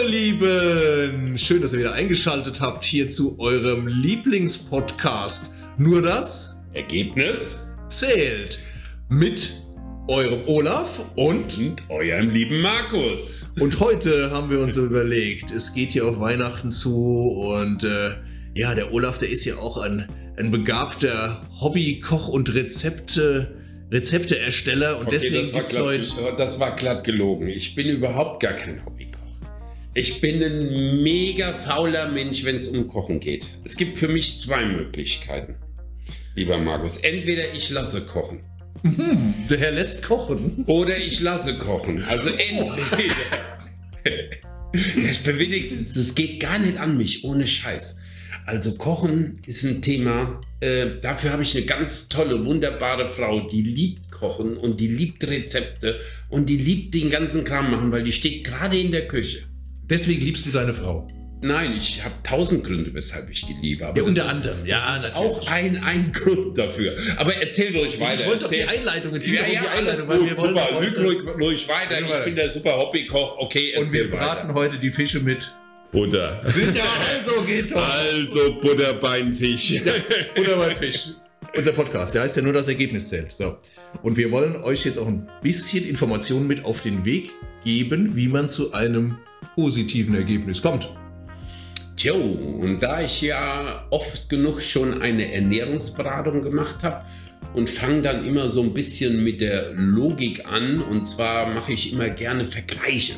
ihr Lieben! Schön, dass ihr wieder eingeschaltet habt hier zu eurem Lieblingspodcast. Nur das Ergebnis zählt mit eurem Olaf und und eurem lieben Markus. und heute haben wir uns überlegt, es geht hier auf Weihnachten zu und äh, ja, der Olaf, der ist ja auch ein, ein begabter Hobby-Koch und Rezepte, Rezepteersteller und deswegen das, war gibt's heute das war glatt gelogen. Ich bin überhaupt gar kein Hobbykoch. Ich bin ein mega fauler Mensch, wenn es um Kochen geht. Es gibt für mich zwei Möglichkeiten, lieber Markus. Entweder ich lasse kochen der Herr lässt kochen. oder ich lasse kochen. Also entweder. Das bin wenigstens, das geht gar nicht an mich, ohne Scheiß. Also Kochen ist ein Thema. Äh, dafür habe ich eine ganz tolle, wunderbare Frau, die liebt Kochen und die liebt Rezepte und die liebt den ganzen Kram machen, weil die steht gerade in der Küche. Deswegen liebst du deine Frau. Nein, ich habe tausend Gründe, weshalb ich die liebe. Aber Ja, unter ist- anderem. Ja, das ist auch ein, ein Grund dafür. Aber erzähl ruhig weiter. Ich wollte doch die erzähl. Einleitung. ging Ja, ja, die Einleitung, weil gut, wir super. Lüg ruhig, ruhig weiter. Ja, Ich weiter. bin der super Hobbykoch. Okay, Und wir erzähl braten weiter. heute die Fische mit. Butter. Ja, also geht doch. Also Butterbeinfisch. Oder mein Fisch. Unser Podcast, der heißt ja nur das Ergebnis zählt. So. Und wir wollen euch jetzt auch ein bisschen Informationen mit auf den Weg geben, wie man zu einem positiven Ergebnis kommt. Tjo, und da ich ja oft genug schon eine Ernährungsberatung gemacht habe und fange dann immer so ein bisschen mit der Logik an, und zwar mache ich immer gerne Vergleiche.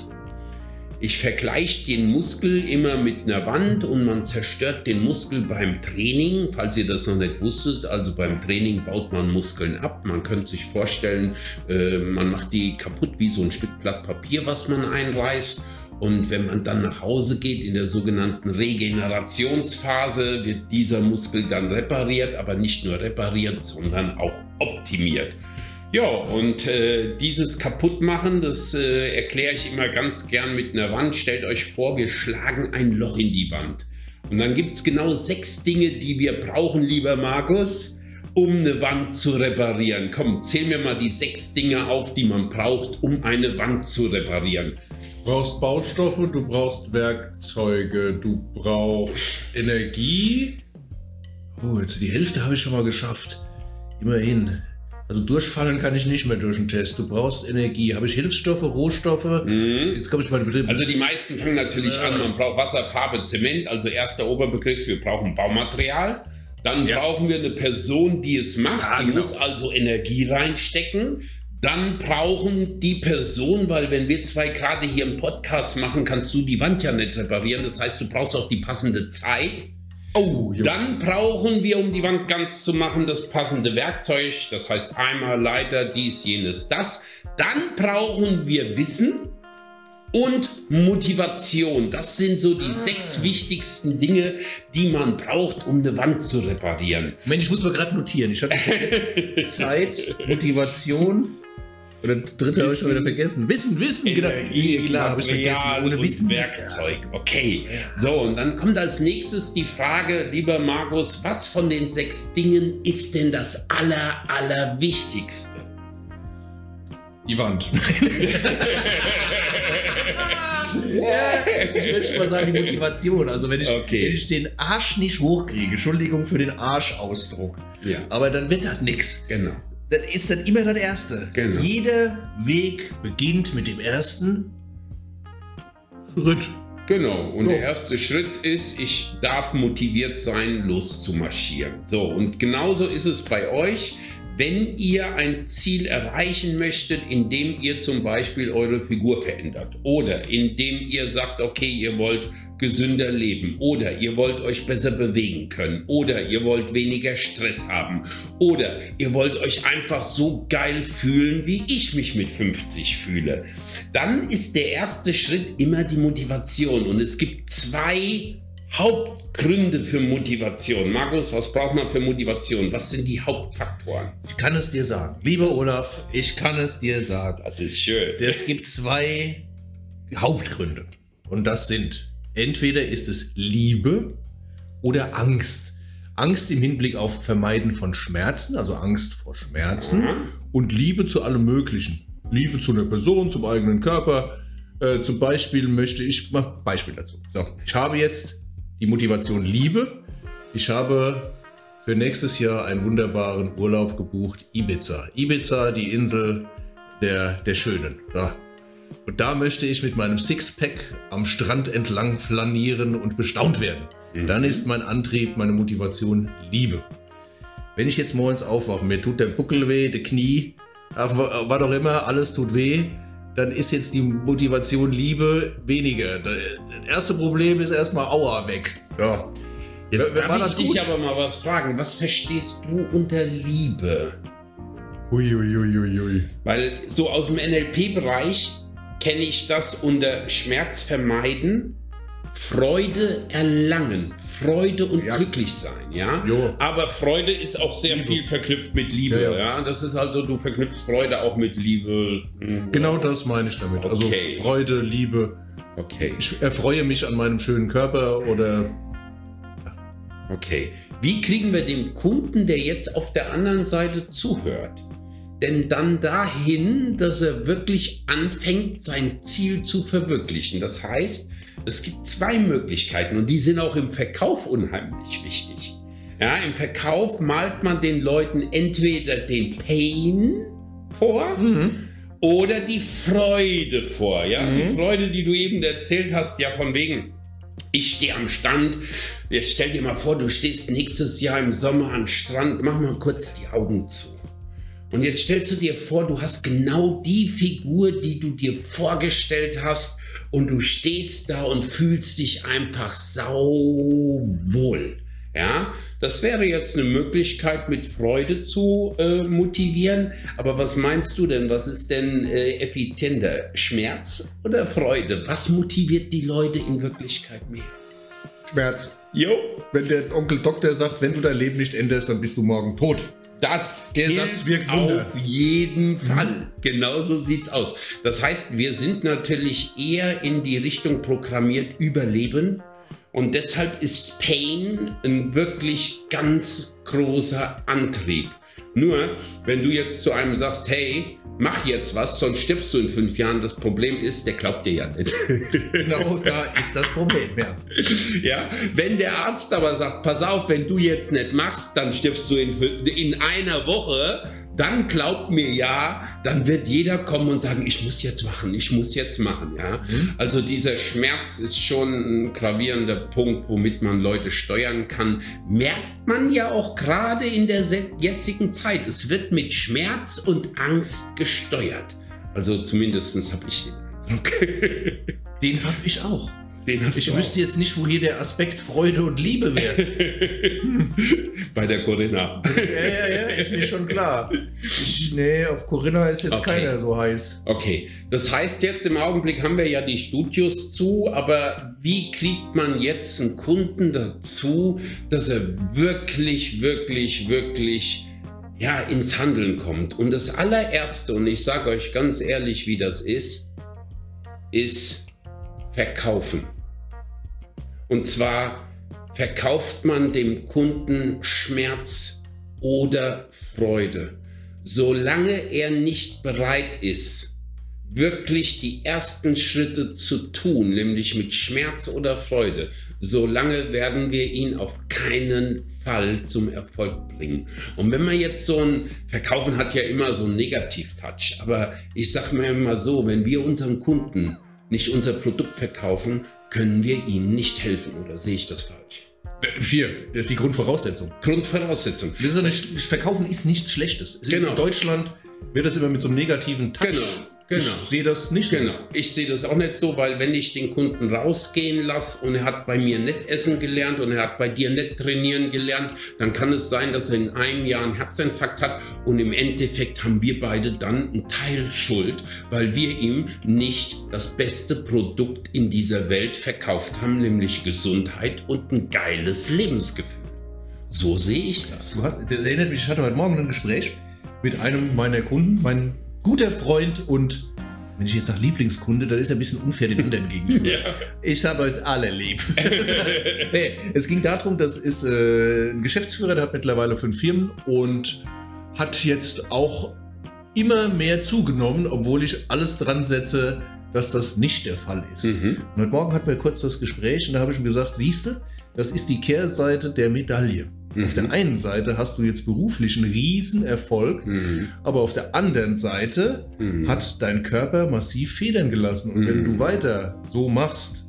Ich vergleiche den Muskel immer mit einer Wand und man zerstört den Muskel beim Training, falls ihr das noch nicht wusstet. Also beim Training baut man Muskeln ab. Man könnte sich vorstellen, äh, man macht die kaputt wie so ein Stück Blatt Papier, was man einreißt. Und wenn man dann nach Hause geht in der sogenannten Regenerationsphase, wird dieser Muskel dann repariert, aber nicht nur repariert, sondern auch optimiert. Ja, und äh, dieses Kaputtmachen, das äh, erkläre ich immer ganz gern mit einer Wand. Stellt euch vor, wir schlagen ein Loch in die Wand. Und dann gibt es genau sechs Dinge, die wir brauchen, lieber Markus, um eine Wand zu reparieren. Komm, zähl mir mal die sechs Dinge auf, die man braucht, um eine Wand zu reparieren. Du brauchst Baustoffe, du brauchst Werkzeuge, du brauchst Energie. Oh, jetzt die Hälfte habe ich schon mal geschafft. Immerhin. Also durchfallen kann ich nicht mehr durch den Test. Du brauchst Energie. Habe ich Hilfsstoffe, Rohstoffe? Jetzt komme ich mal in den Betrieb. Also die meisten fangen natürlich Ja. an, man braucht Wasser, Farbe, Zement, also erster Oberbegriff, wir brauchen Baumaterial. Dann Ja. brauchen wir eine Person, die es macht, Ja, die genau. muss also Energie reinstecken. Dann brauchen die Person, weil wenn wir zwei gerade hier einen Podcast machen, kannst du die Wand ja nicht reparieren. Das heißt, du brauchst auch die passende Zeit. Oh. Dann brauchen wir, um die Wand ganz zu machen, das passende Werkzeug. Das heißt Eimer, Leiter, dies, jenes, das. Dann brauchen wir Wissen und Motivation. Das sind so die sechs wichtigsten Dinge, die man braucht, um eine Wand zu reparieren. Mensch, ich muss mal gerade notieren. Ich habe vergessen. Zeit, Motivation. Oder dritte habe ich schon wieder vergessen. Wissen, Wissen, genau. Nee, klar, habe ich vergessen. Ohne und Wissen. Werkzeug. Okay. So, und dann kommt als nächstes die Frage, lieber Markus, was von den sechs Dingen ist denn das aller, allerwichtigste? Die Wand. ich würde schon mal sagen, die Motivation. Also wenn ich, Okay. wenn ich den Arsch nicht hochkriege, Entschuldigung für den Arschausdruck, Ja. aber dann wird das nix. Genau. Dann ist das immer das Erste. Genau. Jeder Weg beginnt mit dem ersten Schritt. Genau, und So. der erste Schritt ist, ich darf motiviert sein, loszumarschieren. So, und genauso ist es bei euch, wenn ihr ein Ziel erreichen möchtet, indem ihr zum Beispiel eure Figur verändert oder indem ihr sagt, okay, ihr wollt gesünder leben oder ihr wollt euch besser bewegen können oder ihr wollt weniger Stress haben oder ihr wollt euch einfach so geil fühlen, wie ich mich mit 50 fühle, dann ist der erste Schritt immer die Motivation und es gibt zwei Hauptgründe für Motivation. Markus, was braucht man für Motivation? Was sind die Hauptfaktoren? Ich kann es dir sagen. Lieber Olaf, ich kann es dir sagen. Das ist schön. Es gibt zwei Hauptgründe. Und das sind, entweder ist es Liebe oder Angst. Angst im Hinblick auf Vermeiden von Schmerzen, also Angst vor Schmerzen Mhm. und Liebe zu allem Möglichen. Liebe zu einer Person, zum eigenen Körper, Äh, zum Beispiel möchte ich, mach Beispiel dazu. So, ich habe jetzt die Motivation Liebe. Ich habe für nächstes Jahr einen wunderbaren Urlaub gebucht, Ibiza. Ibiza, die Insel der, der Schönen. Ja. Und da möchte ich mit meinem Sixpack am Strand entlang flanieren und bestaunt werden. Mhm. Dann ist mein Antrieb, meine Motivation Liebe. Wenn ich jetzt morgens aufwache, mir tut der Buckel weh, der Knie, war doch immer, alles tut weh, dann ist jetzt die Motivation Liebe weniger. Das erste Problem ist erstmal Aua weg. Ja. Jetzt Wer, darf ich dich aber mal was fragen. Was verstehst du unter Liebe? Uiuiuiui. Ui, ui, ui. Weil so aus dem NLP-Bereich kenne ich das unter Schmerz vermeiden, Freude erlangen, Freude und ja. glücklich sein, ja. Jo. Aber Freude ist auch sehr Liebe. viel verknüpft mit Liebe, ja, ja. ja, Das ist also, du verknüpfst Freude auch mit Liebe. Genau das meine ich damit. Also okay. Also Freude, Liebe. Okay. Ich erfreue mich an meinem schönen Körper oder. Okay. Wie kriegen wir den Kunden, der jetzt auf der anderen Seite zuhört, denn dann dahin, dass er wirklich anfängt, sein Ziel zu verwirklichen. Das heißt, es gibt zwei Möglichkeiten und die sind auch im Verkauf unheimlich wichtig. Ja, Im Verkauf malt man den Leuten entweder den Pain vor mhm. oder die Freude vor. Ja? Mhm. Die Freude, die du eben erzählt hast, ja von wegen, ich stehe am Stand. Jetzt stell dir mal vor, du stehst nächstes Jahr im Sommer am Strand, mach mal kurz die Augen zu. Und jetzt stellst du dir vor, du hast genau die Figur, die du dir vorgestellt hast und du stehst da und fühlst dich einfach sauwohl. Ja, das wäre jetzt eine Möglichkeit, mit Freude zu äh, motivieren. Aber was meinst du denn? Was ist denn äh, effizienter? Schmerz oder Freude? Was motiviert die Leute in Wirklichkeit mehr? Schmerz. Jo. Wenn der Onkel Doktor sagt, wenn du dein Leben nicht änderst, dann bist du morgen tot. Das der Satz wirkt Wunder. auf jeden Fall. Mhm. Genauso sieht's aus. Das heißt, wir sind natürlich eher in die Richtung programmiert Überleben. Und deshalb ist Pain ein wirklich ganz großer Antrieb. Nur, wenn du jetzt zu einem sagst, hey, mach jetzt was, sonst stirbst du in fünf Jahren. Das Problem ist, der glaubt dir ja nicht. Genau, da ist das Problem, ja. Ja, wenn der Arzt aber sagt, pass auf, wenn du jetzt nicht machst, dann stirbst du in, in einer Woche dann glaubt mir ja, dann wird jeder kommen und sagen, ich muss jetzt machen, ich muss jetzt machen. Ja? Mhm. Also dieser Schmerz ist schon ein gravierender Punkt, womit man Leute steuern kann. Merkt man ja auch gerade in der jetzigen Zeit. Es wird mit Schmerz und Angst gesteuert. Also zumindest habe ich den Eindruck. Den habe ich auch ich wüsste jetzt nicht, wo hier der Aspekt Freude und Liebe wäre. Bei der Corinna. Ja, ja, ja, ist mir schon klar. Ich, nee, auf Corinna ist jetzt okay. keiner so heiß. Okay, das heißt jetzt im Augenblick haben wir ja die Studios zu, aber wie kriegt man jetzt einen Kunden dazu, dass er wirklich, wirklich, wirklich ja, ins Handeln kommt? Und das allererste, und ich sage euch ganz ehrlich, wie das ist, ist verkaufen. Und zwar verkauft man dem Kunden Schmerz oder Freude. Solange er nicht bereit ist, wirklich die ersten Schritte zu tun, nämlich mit Schmerz oder Freude, solange werden wir ihn auf keinen Fall zum Erfolg bringen. Und wenn man jetzt so ein Verkaufen hat ja immer so einen Negativ-Touch, aber ich sage mir immer so, wenn wir unseren Kunden nicht unser Produkt verkaufen, können wir ihnen nicht helfen. Oder sehe ich das falsch? Vier, das ist die Grundvoraussetzung. Grundvoraussetzung. Verkaufen ist nichts Schlechtes. Genau. In Deutschland wird das immer mit so einem negativen Touch genau. Genau. Ich sehe das nicht so. Genau. Ich sehe das auch nicht so, weil wenn ich den Kunden rausgehen lasse und er hat bei mir nicht essen gelernt und er hat bei dir nicht trainieren gelernt, dann kann es sein, dass er in einem Jahr einen Herzinfarkt hat und im Endeffekt haben wir beide dann einen Teil Schuld, weil wir ihm nicht das beste Produkt in dieser Welt verkauft haben, nämlich Gesundheit und ein geiles Lebensgefühl. So sehe ich das. Du hast, das erinnert mich, ich hatte heute Morgen ein Gespräch mit einem meiner Kunden, mein guter Freund und wenn ich jetzt sage Lieblingskunde, dann ist er ein bisschen unfair den anderen gegenüber. ja. Ich habe euch alle lieb. nee, es ging darum, das ist äh, ein Geschäftsführer, der hat mittlerweile fünf Firmen und hat jetzt auch immer mehr zugenommen, obwohl ich alles dran setze, dass das nicht der Fall ist. Mhm. Und heute Morgen hatten wir kurz das Gespräch und da habe ich ihm gesagt, siehst du, das ist die Kehrseite der Medaille. Mhm. Auf der einen Seite hast du jetzt beruflich einen Riesenerfolg, Mhm. aber auf der anderen Seite Mhm. hat dein Körper massiv Federn gelassen. Und wenn Mhm. du weiter so machst,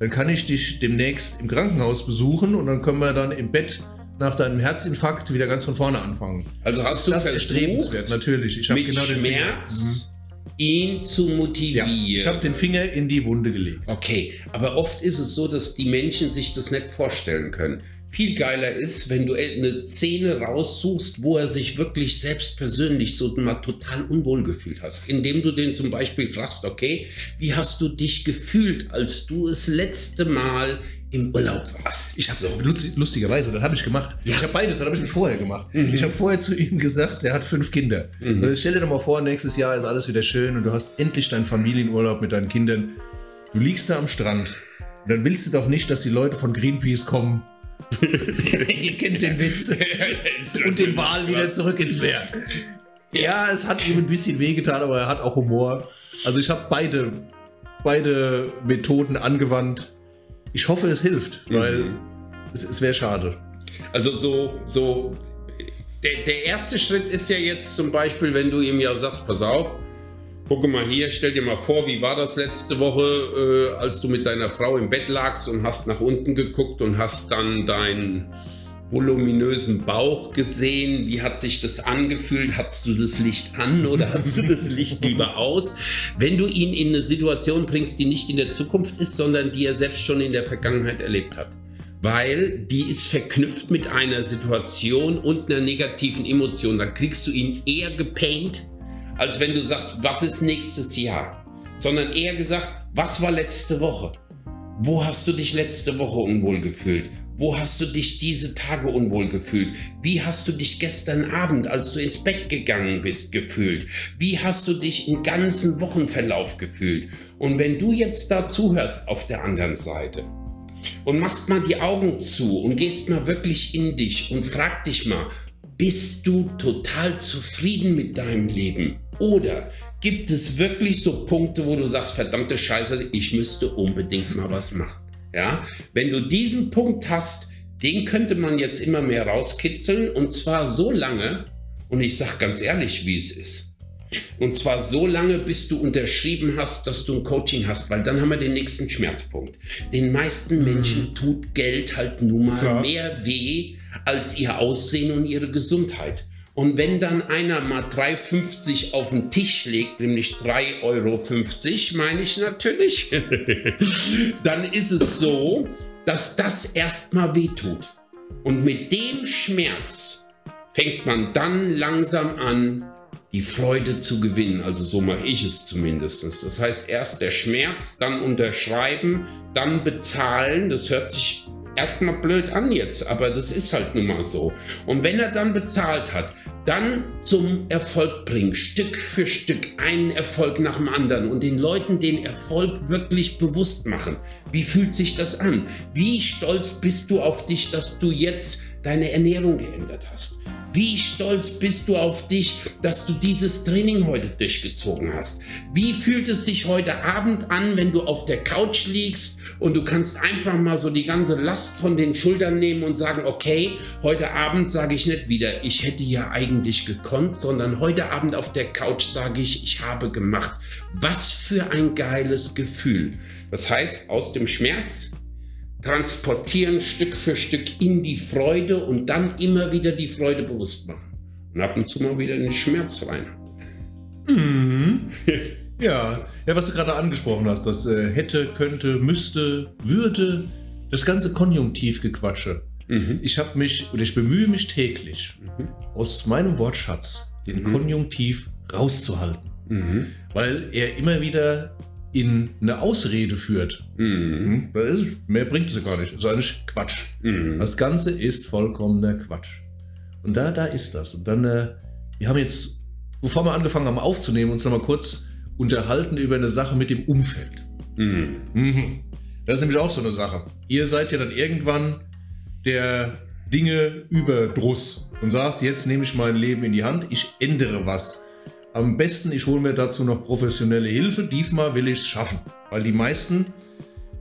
dann kann ich dich demnächst im Krankenhaus besuchen und dann können wir dann im Bett nach deinem Herzinfarkt wieder ganz von vorne anfangen. Also hast du das erstrebenswert, natürlich. Ich habe genau den. Schmerz ihn zu motivieren. Ja, ich habe den Finger in die Wunde gelegt. Okay, aber oft ist es so, dass die Menschen sich das nicht vorstellen können. Viel geiler ist, wenn du eine Szene raussuchst, wo er sich wirklich selbst persönlich so mal total unwohl gefühlt hast. Indem du den zum Beispiel fragst, okay, wie hast du dich gefühlt, als du das letzte Mal im Urlaub warst? Ich habe lustigerweise, das habe ich gemacht. Ja. Ich habe beides, das habe ich schon vorher gemacht. Ich habe vorher zu ihm gesagt, der hat fünf Kinder. Also stell dir doch mal vor, nächstes Jahr ist alles wieder schön und du hast endlich deinen Familienurlaub mit deinen Kindern. Du liegst da am Strand und dann willst du doch nicht, dass die Leute von Greenpeace kommen. Ihr kennt den Witz. und den Wal wieder zurück ins Meer. Ja, es hat ihm ein bisschen wehgetan, aber er hat auch Humor. Also ich habe beide, beide Methoden angewandt. Ich hoffe, es hilft, weil Mhm. es, es wäre schade. Also so, so, der, der erste Schritt ist ja jetzt zum Beispiel, wenn du ihm ja sagst, pass auf, gucke mal hier, stell dir mal vor, wie war das letzte Woche, äh, als du mit deiner Frau im Bett lagst und hast nach unten geguckt und hast dann deinen voluminösen Bauch gesehen. Wie hat sich das angefühlt? Hattest du das Licht an oder hattest du das Licht lieber aus? Wenn du ihn in eine Situation bringst, die nicht in der Zukunft ist, sondern die er selbst schon in der Vergangenheit erlebt hat weil die ist verknüpft mit einer Situation und einer negativen Emotion. Dann kriegst du ihn eher gepaint, als wenn du sagst, was ist nächstes Jahr, sondern eher gesagt, was war letzte Woche? Wo hast du dich letzte Woche unwohl gefühlt? Wo hast du dich diese Tage unwohl gefühlt? Wie hast du dich gestern Abend, als du ins Bett gegangen bist, gefühlt? Wie hast du dich im ganzen Wochenverlauf gefühlt? Und wenn du jetzt da zuhörst auf der anderen Seite, und machst mal die Augen zu und gehst mal wirklich in dich und frag dich mal, bist du total zufrieden mit deinem Leben? Oder gibt es wirklich so Punkte, wo du sagst, verdammte Scheiße, ich müsste unbedingt mal was machen? Ja, wenn du diesen Punkt hast, den könnte man jetzt immer mehr rauskitzeln und zwar so lange, und ich sag ganz ehrlich, wie es ist. Und zwar so lange, bis du unterschrieben hast, dass du ein Coaching hast, weil dann haben wir den nächsten Schmerzpunkt. Den meisten Menschen tut Geld halt nun mal Klar. mehr weh als ihr Aussehen und ihre Gesundheit. Und wenn dann einer mal 3,50 auf den Tisch legt, nämlich 3,50 Euro, meine ich natürlich, dann ist es so, dass das erstmal wehtut. Und mit dem Schmerz fängt man dann langsam an, die Freude zu gewinnen. Also so mache ich es zumindest. Das heißt, erst der Schmerz, dann unterschreiben, dann bezahlen. Das hört sich erstmal blöd an jetzt, aber das ist halt nun mal so. Und wenn er dann bezahlt hat, dann zum Erfolg bringen, Stück für Stück, einen Erfolg nach dem anderen und den Leuten den Erfolg wirklich bewusst machen. Wie fühlt sich das an? Wie stolz bist du auf dich, dass du jetzt deine Ernährung geändert hast? Wie stolz bist du auf dich, dass du dieses Training heute durchgezogen hast? Wie fühlt es sich heute Abend an, wenn du auf der Couch liegst und du kannst einfach mal so die ganze Last von den Schultern nehmen und sagen, okay, heute Abend sage ich nicht wieder, ich hätte ja eigentlich gekonnt, sondern heute Abend auf der Couch sage ich, ich habe gemacht. Was für ein geiles Gefühl. Das heißt, aus dem Schmerz transportieren Stück für Stück in die Freude und dann immer wieder die Freude bewusst machen. Und ab und zu mal wieder in den Schmerz rein. Ja, ja, was du gerade angesprochen hast, das äh, hätte, könnte, müsste, würde, das ganze Konjunktivgequatsche. Mhm. Ich habe mich, oder ich bemühe mich täglich, aus meinem Wortschatz den Mhm. Konjunktiv rauszuhalten, Mhm. weil er immer wieder in eine Ausrede führt. Mhm. Hm? Ist, mehr bringt es ja gar nicht. Das ist eigentlich Quatsch. Mhm. Das Ganze ist vollkommener Quatsch. Und da, da ist das. Und dann, äh, wir haben jetzt, bevor wir angefangen haben aufzunehmen, uns nochmal kurz unterhalten über eine Sache mit dem Umfeld. Mhm. Mhm. Das ist nämlich auch so eine Sache. Ihr seid ja dann irgendwann der Dinge Überdruss und sagt, jetzt nehme ich mein Leben in die Hand, ich ändere was am besten, ich hole mir dazu noch professionelle Hilfe. Diesmal will ich es schaffen. Weil die meisten,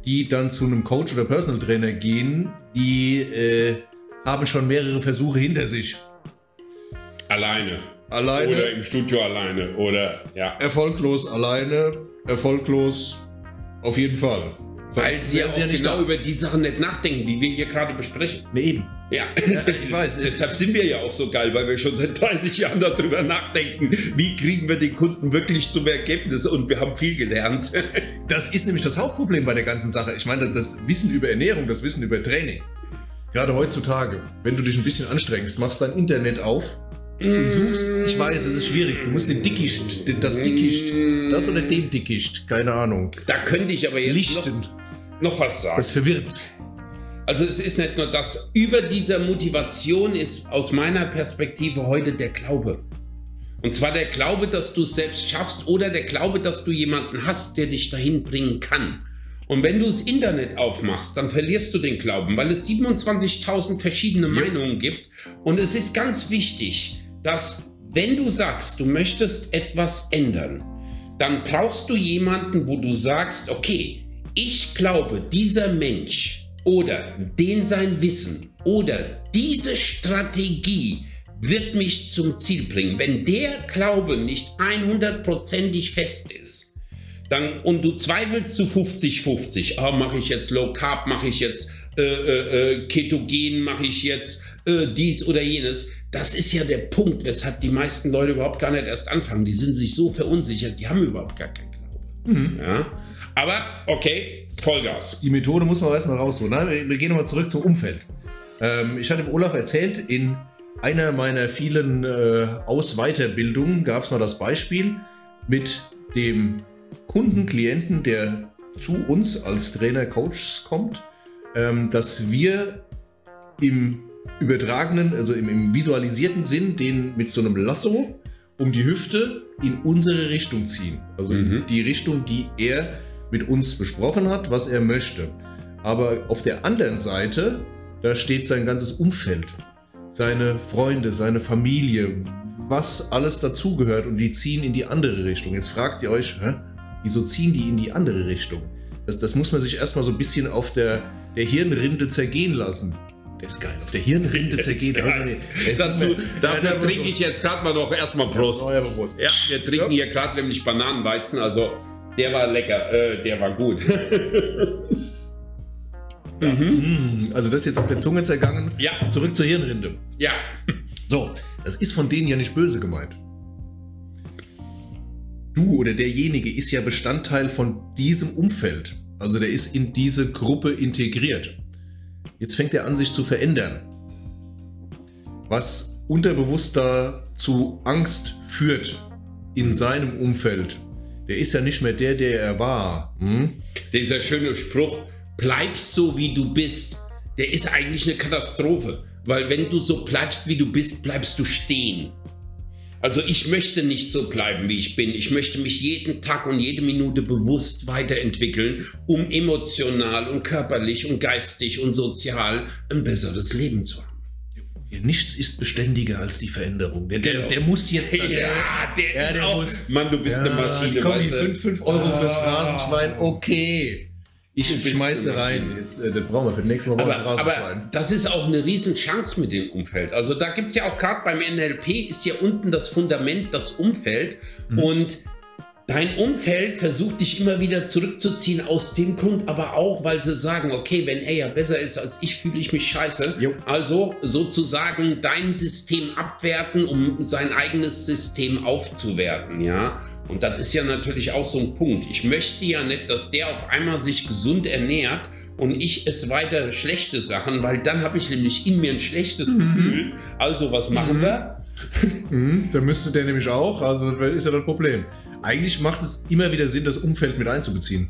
die dann zu einem Coach oder Personal Trainer gehen, die äh, haben schon mehrere Versuche hinter sich. Alleine. Alleine. Oder im Studio alleine. Oder ja. Erfolglos alleine, erfolglos auf jeden Fall. Weil sie ja auch nicht genau da. über die Sachen nicht nachdenken, die wir hier gerade besprechen. Nee, eben. Ja, ich weiß, es- Deshalb sind wir ja auch so geil, weil wir schon seit 30 Jahren darüber nachdenken, wie kriegen wir den Kunden wirklich zum Ergebnis und wir haben viel gelernt. Das ist nämlich das Hauptproblem bei der ganzen Sache. Ich meine, das Wissen über Ernährung, das Wissen über Training. Gerade heutzutage, wenn du dich ein bisschen anstrengst, machst dein Internet auf und suchst. Ich weiß, es ist schwierig. Du musst den Dickicht, das Dickicht, das oder den Dickicht, keine Ahnung, Da könnte ich aber jetzt noch, noch was sagen. Das verwirrt. Also es ist nicht nur das, über dieser Motivation ist aus meiner Perspektive heute der Glaube. Und zwar der Glaube, dass du es selbst schaffst oder der Glaube, dass du jemanden hast, der dich dahin bringen kann. Und wenn du das Internet aufmachst, dann verlierst du den Glauben, weil es 27.000 verschiedene Meinungen gibt. Und es ist ganz wichtig, dass wenn du sagst, du möchtest etwas ändern, dann brauchst du jemanden, wo du sagst, okay, ich glaube, dieser Mensch oder den sein Wissen oder diese Strategie wird mich zum Ziel bringen. Wenn der Glaube nicht 100%ig fest ist, dann und du zweifelst zu 50-50, ah, mache ich jetzt Low Carb, mache ich jetzt äh, äh, äh, Ketogen, mache ich jetzt äh, dies oder jenes. Das ist ja der Punkt, weshalb die meisten Leute überhaupt gar nicht erst anfangen. Die sind sich so verunsichert, die haben überhaupt gar keinen Glauben. Ja? Aber okay, Vollgas. Die Methode muss man erstmal rausholen. Nein, wir- wir gehen nochmal zurück zum Umfeld. Ähm, ich hatte Olaf erzählt, in einer meiner vielen äh, Aus-Weiterbildungen gab es mal das Beispiel mit dem Kunden, Klienten, der zu uns als Trainer, Coaches kommt, ähm, dass wir im übertragenen, also im, im visualisierten Sinn, den mit so einem Lasso um die Hüfte in unsere Richtung ziehen. Also in Mhm. die Richtung, die er mit uns besprochen hat, was er möchte. Aber auf der anderen Seite, da steht sein ganzes Umfeld. Seine Freunde, seine Familie, was alles dazugehört und die ziehen in die andere Richtung. Jetzt fragt ihr euch, hä, wieso ziehen die in die andere Richtung? Das, das muss man sich erstmal so ein bisschen auf der, der Hirnrinde zergehen lassen. Das ist geil, auf der Hirnrinde. Der- Dazu, dafür der trinke ich jetzt gerade mal noch erstmal Prost. Ja, wir trinken hier gerade nämlich Bananenweizen, also der war lecker, äh, der war gut. Mm, Also das ist jetzt auf der Zunge zergangen. Ja. Zurück zur Hirnrinde. ja, So, das ist von denen ja nicht böse gemeint. Du oder derjenige ist ja Bestandteil von diesem Umfeld. Also der ist in diese Gruppe integriert. Jetzt fängt er an, sich zu verändern. Was unterbewusst da zu Angst führt in seinem Umfeld. Der ist ja nicht mehr der, der er war. Hm? dieser schöne Spruch, bleib so wie du bist, der ist eigentlich eine Katastrophe. Weil wenn du so bleibst, wie du bist, bleibst du stehen. Also ich möchte nicht so bleiben, wie ich bin. Ich möchte mich jeden Tag und jede Minute bewusst weiterentwickeln, um emotional und körperlich und geistig und sozial ein besseres Leben zu haben. Ja, Nichts ist beständiger als die Veränderung. Der, der, Genau. der muss jetzt. Ja, der Ja, ist der auch. muss- Mann, du bist eine Maschine. komm, die weißt du? 5, 5 Euro fürs Ah. Phrasenschwein, okay. Ich schmeiße rein. Jetzt, äh, das brauchen wir für nächste Woche Aber, aber das ist auch eine Riesenchance mit dem Umfeld. Also da gibt es ja auch gerade beim NLP ist ja unten das Fundament, das Umfeld. Mhm. Und dein Umfeld versucht dich immer wieder zurückzuziehen aus dem Grund, aber auch, weil sie sagen, okay, wenn er ja besser ist als ich, fühle ich mich scheiße. Jo. Also sozusagen dein System abwerten, um sein eigenes System aufzuwerten, ja. Und das ist ja natürlich auch so ein Punkt. Ich möchte ja nicht, dass der auf einmal sich gesund ernährt und ich esse weiter schlechte Sachen, weil dann habe ich nämlich in mir ein schlechtes Gefühl. Also was machen wir? Mhm, da müsste der nämlich auch, also ist ja das Problem. Eigentlich macht es immer wieder Sinn, das Umfeld mit einzubeziehen.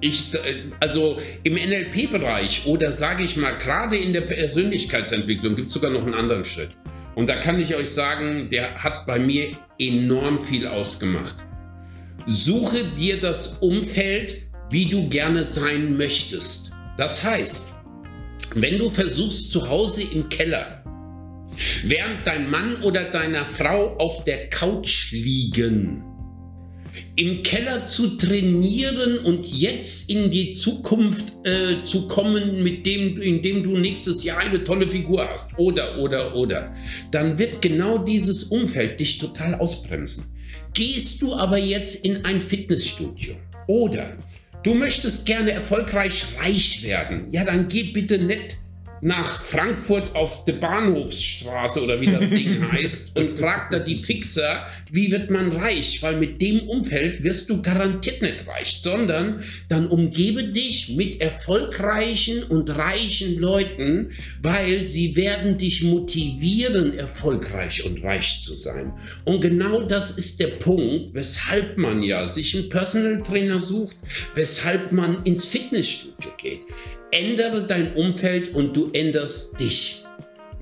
Ich, äh, also im NLP-Bereich oder sage ich mal, gerade in der Persönlichkeitsentwicklung gibt es sogar noch einen anderen Schritt. Und da kann ich euch sagen, der hat bei mir enorm viel ausgemacht. Suche dir das Umfeld, wie du gerne sein möchtest. Das heißt, wenn du versuchst zu Hause im Keller Während dein Mann oder deiner Frau auf der Couch liegen, im Keller zu trainieren und jetzt in die Zukunft äh, zu kommen, mit dem, indem du nächstes Jahr eine tolle Figur hast. Oder, oder, oder. Dann wird genau dieses Umfeld dich total ausbremsen. Gehst du aber jetzt in ein Fitnessstudio oder du möchtest gerne erfolgreich reich werden, ja, dann geh bitte nicht nach Frankfurt auf der Bahnhofsstraße oder wie das Ding heißt und fragt da die Fixer, wie wird man reich? Weil mit dem Umfeld wirst du garantiert nicht reich, sondern dann umgebe dich mit erfolgreichen und reichen Leuten, weil sie werden dich motivieren, erfolgreich und reich zu sein. Und genau das ist der Punkt, weshalb man ja sich einen Personal Trainer sucht, weshalb man ins Fitnessstudio geht ändere dein Umfeld und du änderst dich.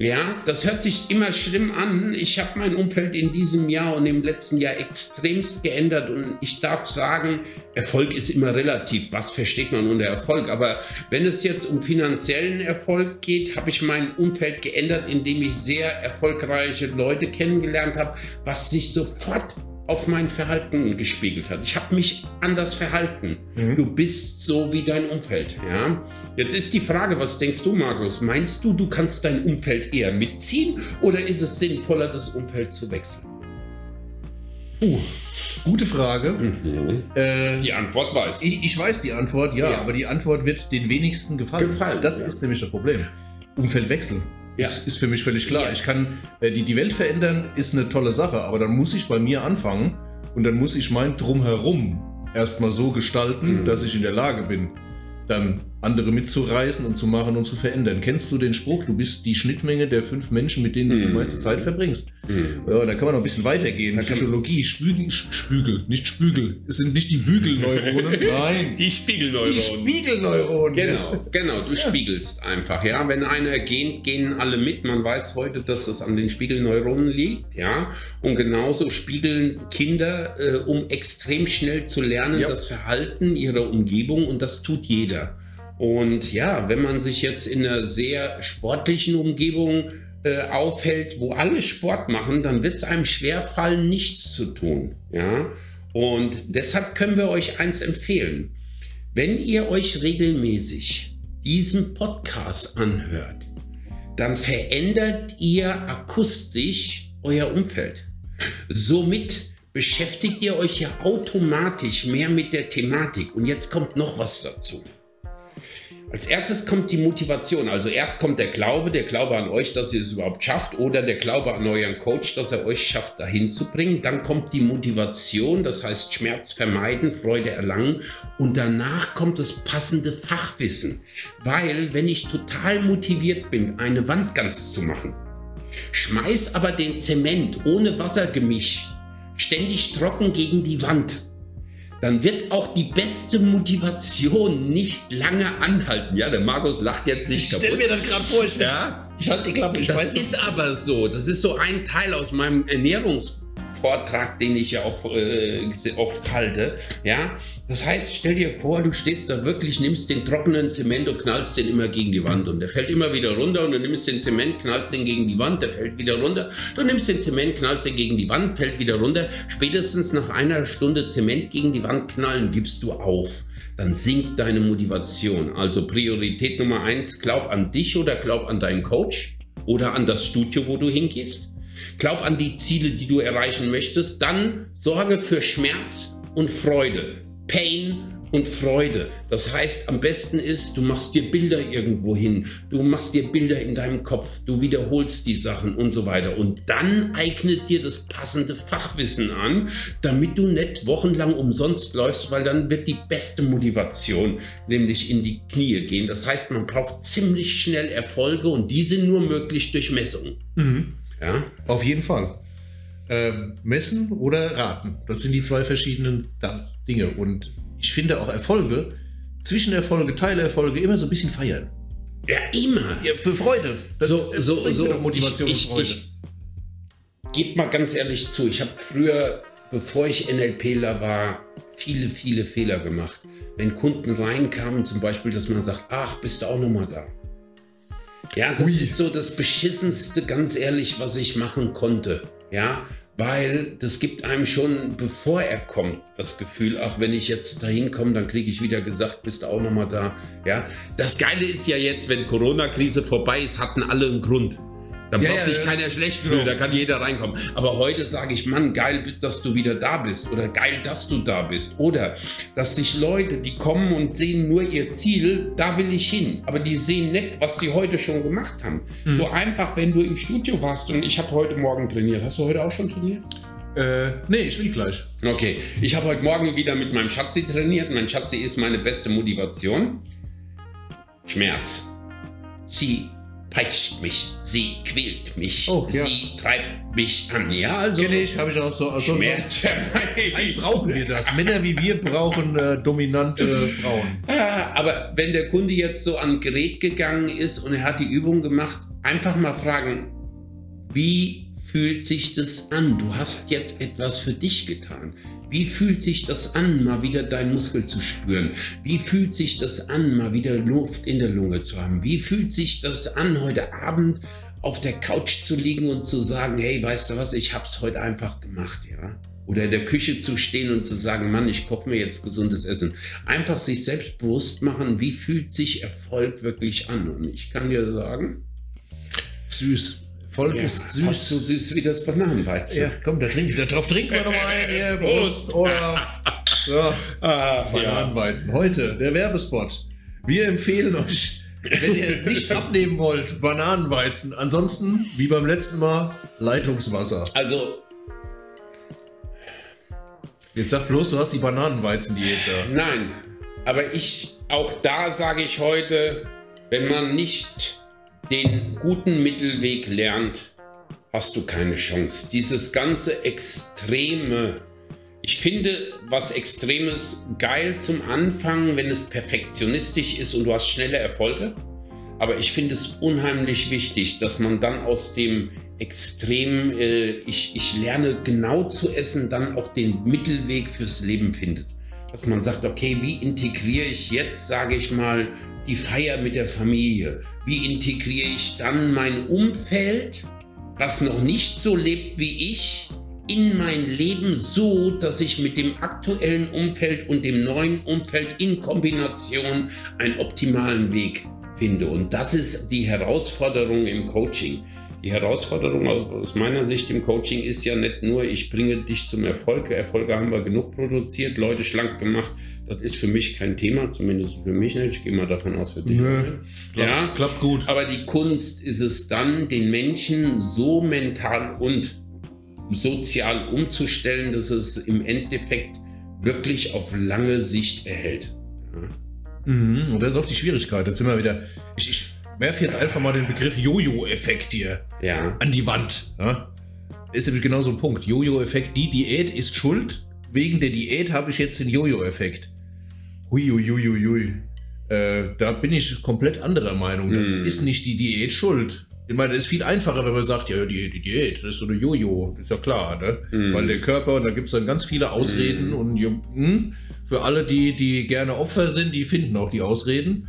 Ja, das hört sich immer schlimm an. Ich habe mein Umfeld in diesem Jahr und im letzten Jahr extremst geändert und ich darf sagen, Erfolg ist immer relativ. Was versteht man unter Erfolg? Aber wenn es jetzt um finanziellen Erfolg geht, habe ich mein Umfeld geändert, indem ich sehr erfolgreiche Leute kennengelernt habe, was sich sofort auf mein Verhalten gespiegelt hat. Ich habe mich anders verhalten. Mhm. Du bist so wie dein Umfeld. Ja? Jetzt ist die Frage, was denkst du, Markus? Meinst du, du kannst dein Umfeld eher mitziehen oder ist es sinnvoller, das Umfeld zu wechseln? Uh, gute Frage. Mhm. Äh, die Antwort weiß ich. Ich weiß die Antwort, ja, ja, aber die Antwort wird den wenigsten gefallen. gefallen das ja. ist nämlich das Problem. Umfeldwechsel. Ja. Ist, ist für mich völlig klar. Ja. Ich kann äh, die, die Welt verändern, ist eine tolle Sache, aber dann muss ich bei mir anfangen und dann muss ich mein Drumherum erstmal so gestalten, mhm. dass ich in der Lage bin, dann andere mitzureißen und zu machen und zu verändern. Kennst du den Spruch, du bist die Schnittmenge der fünf Menschen, mit denen du die mhm. meiste Zeit verbringst? Mm. Ja, da kann man noch ein bisschen weitergehen. Psychologie, Spügel, Spügel, nicht Spügel. Es sind nicht die Bügelneuronen, nein. Die Spiegelneuronen. Die Spiegelneuronen. Genau, genau, du ja. spiegelst einfach. Ja, wenn einer geht, gehen alle mit. Man weiß heute, dass es an den Spiegelneuronen liegt. Ja, und genauso spiegeln Kinder, äh, um extrem schnell zu lernen, ja. das Verhalten ihrer Umgebung und das tut jeder. Und ja, wenn man sich jetzt in einer sehr sportlichen Umgebung äh, aufhält, wo alle Sport machen, dann wird es einem schwerfallen, nichts zu tun. Ja? Und deshalb können wir euch eins empfehlen. Wenn ihr euch regelmäßig diesen Podcast anhört, dann verändert ihr akustisch euer Umfeld. Somit beschäftigt ihr euch ja automatisch mehr mit der Thematik. Und jetzt kommt noch was dazu. Als erstes kommt die Motivation. Also erst kommt der Glaube, der Glaube an euch, dass ihr es überhaupt schafft, oder der Glaube an euren Coach, dass er euch schafft, dahin zu bringen. Dann kommt die Motivation, das heißt Schmerz vermeiden, Freude erlangen. Und danach kommt das passende Fachwissen. Weil, wenn ich total motiviert bin, eine Wand ganz zu machen, schmeiß aber den Zement ohne Wassergemisch ständig trocken gegen die Wand dann wird auch die beste Motivation nicht lange anhalten. Ja, der Markus lacht jetzt nicht. Ich stell mir das gerade vor, ich, ja? ich halte die Klappe. Ich das weiß ist aber so. Das ist so ein Teil aus meinem Ernährungs Vortrag, den ich ja auch äh, oft halte. Ja, das heißt, stell dir vor, du stehst da wirklich, nimmst den trockenen Zement und knallst den immer gegen die Wand und der fällt immer wieder runter und du nimmst den Zement, knallst den gegen die Wand, der fällt wieder runter. Du nimmst den Zement, knallst den gegen die Wand, fällt wieder runter. Spätestens nach einer Stunde Zement gegen die Wand knallen, gibst du auf dann sinkt deine Motivation. Also Priorität Nummer eins, glaub an dich oder glaub an deinen Coach oder an das Studio, wo du hingehst. Glaub an die Ziele, die du erreichen möchtest. Dann sorge für Schmerz und Freude. Pain und Freude. Das heißt, am besten ist, du machst dir Bilder irgendwo hin, du machst dir Bilder in deinem Kopf, du wiederholst die Sachen und so weiter. Und dann eignet dir das passende Fachwissen an, damit du nicht wochenlang umsonst läufst, weil dann wird die beste Motivation nämlich in die Knie gehen. Das heißt, man braucht ziemlich schnell Erfolge und die sind nur möglich durch Messungen. Mhm. Ja? Auf jeden Fall. Ähm, messen oder raten. Das sind die zwei verschiedenen Dinge. Und ich finde auch Erfolge, Zwischenerfolge, Teilerfolge immer so ein bisschen feiern. Ja, immer. Ja, für Freude. Das so, so, so. Motivation ich, ich, und Freude. Ich, gebe mal ganz ehrlich zu, ich habe früher, bevor ich NLPler war, viele, viele Fehler gemacht. Wenn Kunden reinkamen, zum Beispiel, dass man sagt, ach, bist du auch nochmal da? Ja, das Ui. ist so das Beschissenste, ganz ehrlich, was ich machen konnte. Ja, weil das gibt einem schon, bevor er kommt, das Gefühl, ach, wenn ich jetzt dahin komme, dann kriege ich wieder gesagt, bist auch nochmal da. Ja, das Geile ist ja jetzt, wenn Corona-Krise vorbei ist, hatten alle einen Grund. Da ja, braucht ja, sich keiner schlecht fühlen, genau. da kann jeder reinkommen. Aber heute sage ich, Mann, geil, dass du wieder da bist oder geil, dass du da bist. Oder dass sich Leute, die kommen und sehen nur ihr Ziel, da will ich hin. Aber die sehen nicht, was sie heute schon gemacht haben. Mhm. So einfach, wenn du im Studio warst und ich habe heute Morgen trainiert. Hast du heute auch schon trainiert? Äh, nee, ich will gleich. Okay, ich habe heute Morgen wieder mit meinem Schatzi trainiert. Mein Schatzi ist meine beste Motivation. Schmerz. Sie peitscht mich, sie quält mich, oh, ja. sie treibt mich an. Ja, also. Kenn ich, habe ich auch so. Also Schmerz. Brauchen wir das. Männer wie wir brauchen äh, dominante Frauen. Ah, aber wenn der Kunde jetzt so an Gerät gegangen ist und er hat die Übung gemacht, einfach mal fragen, wie fühlt sich das an? Du hast jetzt etwas für dich getan. Wie fühlt sich das an, mal wieder deinen Muskel zu spüren? Wie fühlt sich das an, mal wieder Luft in der Lunge zu haben? Wie fühlt sich das an, heute Abend auf der Couch zu liegen und zu sagen, hey, weißt du was, ich hab's heute einfach gemacht, ja? Oder in der Küche zu stehen und zu sagen, Mann, ich koche mir jetzt gesundes Essen. Einfach sich selbst bewusst machen, wie fühlt sich Erfolg wirklich an? Und ich kann dir sagen, süß. Volk ja, ist süß. Fast so süß wie das Bananenweizen. Ja, komm, da trinken, darauf trinken wir nochmal ein. Hier, Prost. Oder, ja, ah, Bananenweizen. Heute der Werbespot. Wir empfehlen euch, wenn ihr nicht abnehmen wollt, Bananenweizen. Ansonsten, wie beim letzten Mal, Leitungswasser. Also. Jetzt sag bloß, du hast die Bananenweizen-Diät da. Nein, aber ich, auch da sage ich heute, wenn man nicht den guten Mittelweg lernt, hast du keine Chance. Dieses ganze Extreme, ich finde was Extremes geil zum Anfang, wenn es perfektionistisch ist und du hast schnelle Erfolge. Aber ich finde es unheimlich wichtig, dass man dann aus dem Extrem, äh, ich, ich lerne genau zu essen, dann auch den Mittelweg fürs Leben findet. Dass man sagt, okay, wie integriere ich jetzt, sage ich mal, die Feier mit der Familie? Wie integriere ich dann mein Umfeld, das noch nicht so lebt wie ich, in mein Leben so, dass ich mit dem aktuellen Umfeld und dem neuen Umfeld in Kombination einen optimalen Weg finde. Und das ist die Herausforderung im Coaching. Die Herausforderung aus meiner Sicht im Coaching ist ja nicht nur, ich bringe dich zum Erfolg. Erfolge haben wir genug produziert, Leute schlank gemacht, das ist für mich kein Thema, zumindest für mich nicht. Ich gehe mal davon aus, für dich. Nö, klappt, ja, klappt gut. Aber die Kunst ist es dann, den Menschen so mental und sozial umzustellen, dass es im Endeffekt wirklich auf lange Sicht erhält. Ja. Mhm, und das ist auch die Schwierigkeit. Jetzt sind wir wieder. Ich, ich werfe jetzt einfach mal den Begriff Jojo-Effekt hier ja. an die Wand. Ja? Ist nämlich genau so ein Punkt. Jojo-Effekt, die Diät ist schuld. Wegen der Diät habe ich jetzt den Jojo-Effekt. Huiuiuiui. Äh, da bin ich komplett anderer Meinung. Das mm. ist nicht die Diät schuld. Ich meine, es ist viel einfacher, wenn man sagt, ja, die, die Diät, das ist so eine Jojo, ist ja klar, ne? Mm. Weil der Körper, und da gibt es dann ganz viele Ausreden mm. und für alle, die, die gerne Opfer sind, die finden auch die Ausreden.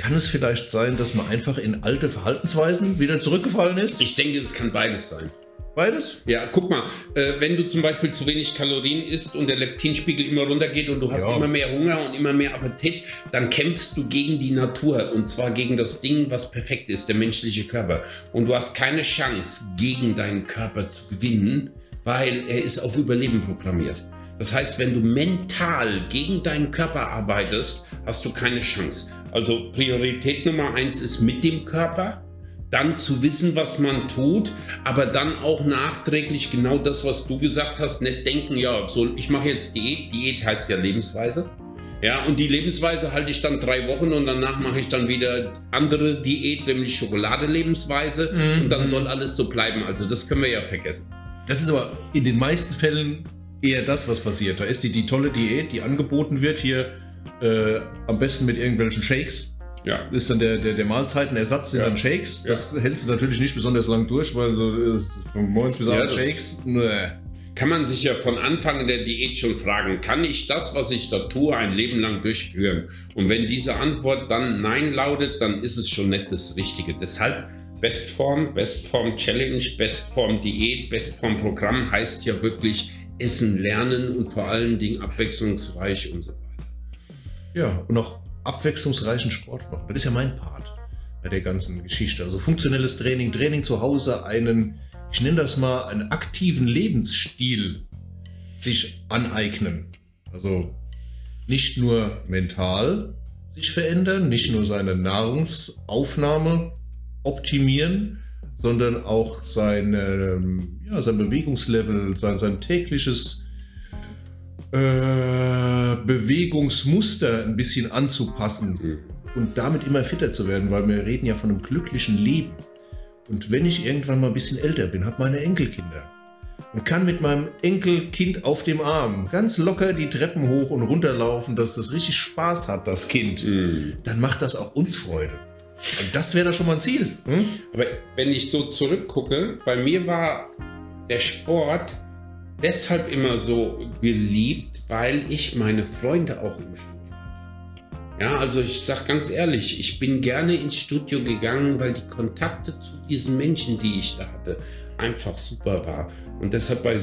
Kann es vielleicht sein, dass man einfach in alte Verhaltensweisen wieder zurückgefallen ist? Ich denke, es kann beides sein. Beides? Ja, guck mal, äh, wenn du zum Beispiel zu wenig Kalorien isst und der Leptinspiegel immer runtergeht und du hast ja. immer mehr Hunger und immer mehr Appetit, dann kämpfst du gegen die Natur und zwar gegen das Ding, was perfekt ist, der menschliche Körper. Und du hast keine Chance, gegen deinen Körper zu gewinnen, weil er ist auf Überleben programmiert. Das heißt, wenn du mental gegen deinen Körper arbeitest, hast du keine Chance. Also Priorität Nummer eins ist mit dem Körper dann zu wissen, was man tut, aber dann auch nachträglich genau das, was du gesagt hast, nicht denken, ja, so, ich mache jetzt Diät. Diät heißt ja Lebensweise. Ja, und die Lebensweise halte ich dann drei Wochen und danach mache ich dann wieder andere Diät, nämlich Schokolade-Lebensweise mhm. und dann soll alles so bleiben. Also das können wir ja vergessen. Das ist aber in den meisten Fällen eher das, was passiert. Da ist die, die tolle Diät, die angeboten wird, hier äh, am besten mit irgendwelchen Shakes ja. Ist dann der, der, der Mahlzeitenersatz, sind ja. dann Shakes. Das ja. hältst du natürlich nicht besonders lang durch, weil so von morgens bis abends Shakes, ne. kann man sich ja von Anfang der Diät schon fragen, kann ich das, was ich da tue, ein Leben lang durchführen? Und wenn diese Antwort dann Nein lautet, dann ist es schon nicht das Richtige. Deshalb Bestform, Bestform Challenge, Bestform Diät, Bestform Programm heißt ja wirklich Essen lernen und vor allen Dingen abwechslungsreich und so weiter. Ja, und auch abwechslungsreichen Sport machen. Das ist ja mein Part bei der ganzen Geschichte. Also funktionelles Training, Training zu Hause, einen, ich nenne das mal, einen aktiven Lebensstil sich aneignen. Also nicht nur mental sich verändern, nicht nur seine Nahrungsaufnahme optimieren, sondern auch sein, ähm, ja, sein Bewegungslevel, sein, sein tägliches äh, Bewegungsmuster ein bisschen anzupassen mhm. und damit immer fitter zu werden, weil wir reden ja von einem glücklichen Leben. Und wenn ich irgendwann mal ein bisschen älter bin, habe meine Enkelkinder und kann mit meinem Enkelkind auf dem Arm ganz locker die Treppen hoch und runter laufen, dass das richtig Spaß hat, das Kind, mhm. dann macht das auch uns Freude. Und das wäre da schon mal ein Ziel. Hm? Aber wenn ich so zurückgucke, bei mir war der Sport deshalb immer so beliebt, weil ich meine Freunde auch im Studio. Ja, also ich sage ganz ehrlich, ich bin gerne ins Studio gegangen, weil die Kontakte zu diesen Menschen, die ich da hatte, einfach super war. Und deshalb bei,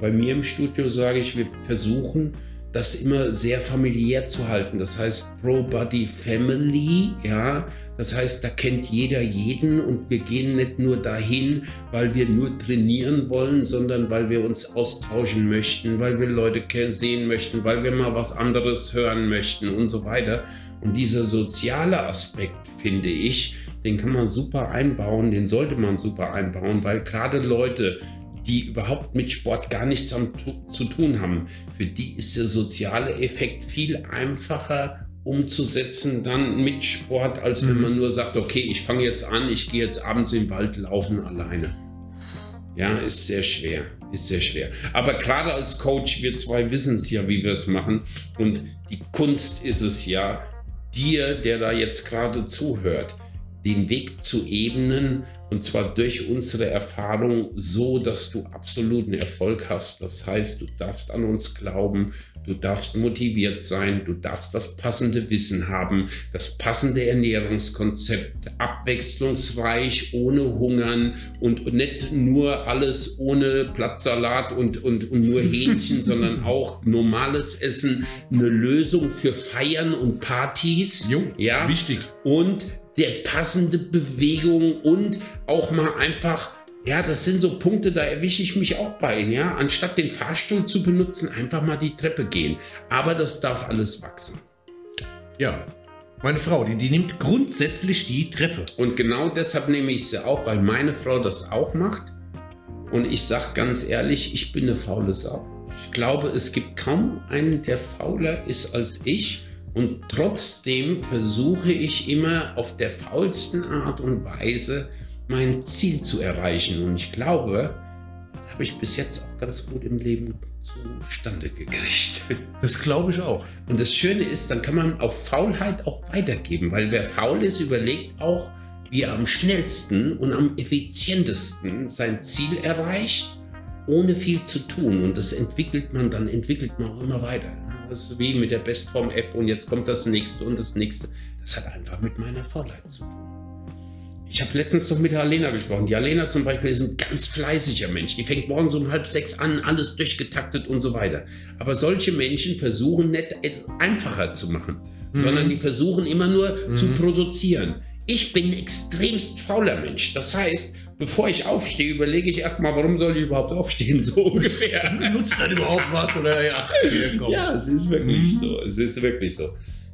bei mir im Studio sage ich, wir versuchen, das immer sehr familiär zu halten. Das heißt Pro Body Family, ja. Das heißt, da kennt jeder jeden und wir gehen nicht nur dahin, weil wir nur trainieren wollen, sondern weil wir uns austauschen möchten, weil wir Leute sehen möchten, weil wir mal was anderes hören möchten und so weiter. Und dieser soziale Aspekt, finde ich, den kann man super einbauen, den sollte man super einbauen, weil gerade Leute, die überhaupt mit Sport gar nichts am, zu tun haben, für die ist der soziale Effekt viel einfacher umzusetzen dann mit Sport, als wenn mhm. man nur sagt, okay, ich fange jetzt an, ich gehe jetzt abends im Wald laufen alleine. Ja, ist sehr schwer, ist sehr schwer. Aber gerade als Coach, wir zwei wissen es ja, wie wir es machen. Und die Kunst ist es ja, dir, der da jetzt gerade zuhört, den Weg zu ebnen und zwar durch unsere Erfahrung so, dass du absoluten Erfolg hast. Das heißt, du darfst an uns glauben, du darfst motiviert sein, du darfst das passende Wissen haben, das passende Ernährungskonzept, abwechslungsreich, ohne Hungern und nicht nur alles ohne Blattsalat und, und, und nur Hähnchen, sondern auch normales Essen, eine Lösung für Feiern und Partys. Jo, ja, wichtig. Und der passende Bewegung und auch mal einfach, ja, das sind so Punkte, da erwische ich mich auch bei, ja, anstatt den Fahrstuhl zu benutzen, einfach mal die Treppe gehen. Aber das darf alles wachsen. Ja, meine Frau, die, die nimmt grundsätzlich die Treppe. Und genau deshalb nehme ich sie auch, weil meine Frau das auch macht. Und ich sage ganz ehrlich, ich bin eine faule Sau. Ich glaube, es gibt kaum einen, der fauler ist als ich. Und trotzdem versuche ich immer auf der faulsten Art und Weise mein Ziel zu erreichen. Und ich glaube, das habe ich bis jetzt auch ganz gut im Leben zustande gekriegt. Das glaube ich auch. Und das Schöne ist, dann kann man auf Faulheit auch weitergeben, weil wer faul ist, überlegt auch, wie er am schnellsten und am effizientesten sein Ziel erreicht, ohne viel zu tun. Und das entwickelt man, dann entwickelt man auch immer weiter. Das ist wie mit der Bestform-App und jetzt kommt das nächste und das nächste. Das hat einfach mit meiner Faulheit zu tun. Ich habe letztens noch mit der Alena gesprochen. Die Alena zum Beispiel ist ein ganz fleißiger Mensch. Die fängt morgens um halb sechs an, alles durchgetaktet und so weiter. Aber solche Menschen versuchen nicht es einfacher zu machen, mhm. sondern die versuchen immer nur mhm. zu produzieren. Ich bin ein extremst fauler Mensch. Das heißt, bevor ich aufstehe, überlege ich erstmal, warum soll ich überhaupt aufstehen, so ungefähr. Nutzt das überhaupt was? Oder ja, ja, es ist wirklich mhm. so. Es ist wirklich so.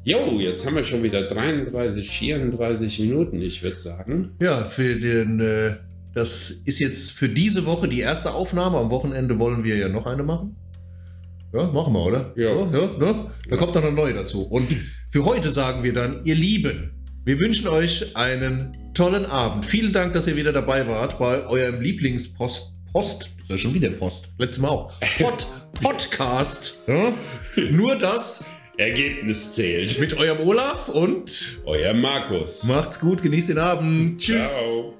Jo, jetzt haben wir schon wieder 33, 34 Minuten, ich würde sagen. Ja, für den, äh, das ist jetzt für diese Woche die erste Aufnahme. Am Wochenende wollen wir ja noch eine machen. Ja, machen wir, oder? Ja. ja, ja ne? Da ja. kommt dann eine neue dazu. Und für heute sagen wir dann, ihr Lieben, wir wünschen euch einen tollen Abend. Vielen Dank, dass ihr wieder dabei wart bei eurem Lieblingspost. Post, das ist schon wieder Post. Letztes Mal auch. Pod, Podcast. Ja? Nur das Ergebnis zählt. Mit eurem Olaf und eurem Markus. Macht's gut, genießt den Abend. Tschüss. Ciao.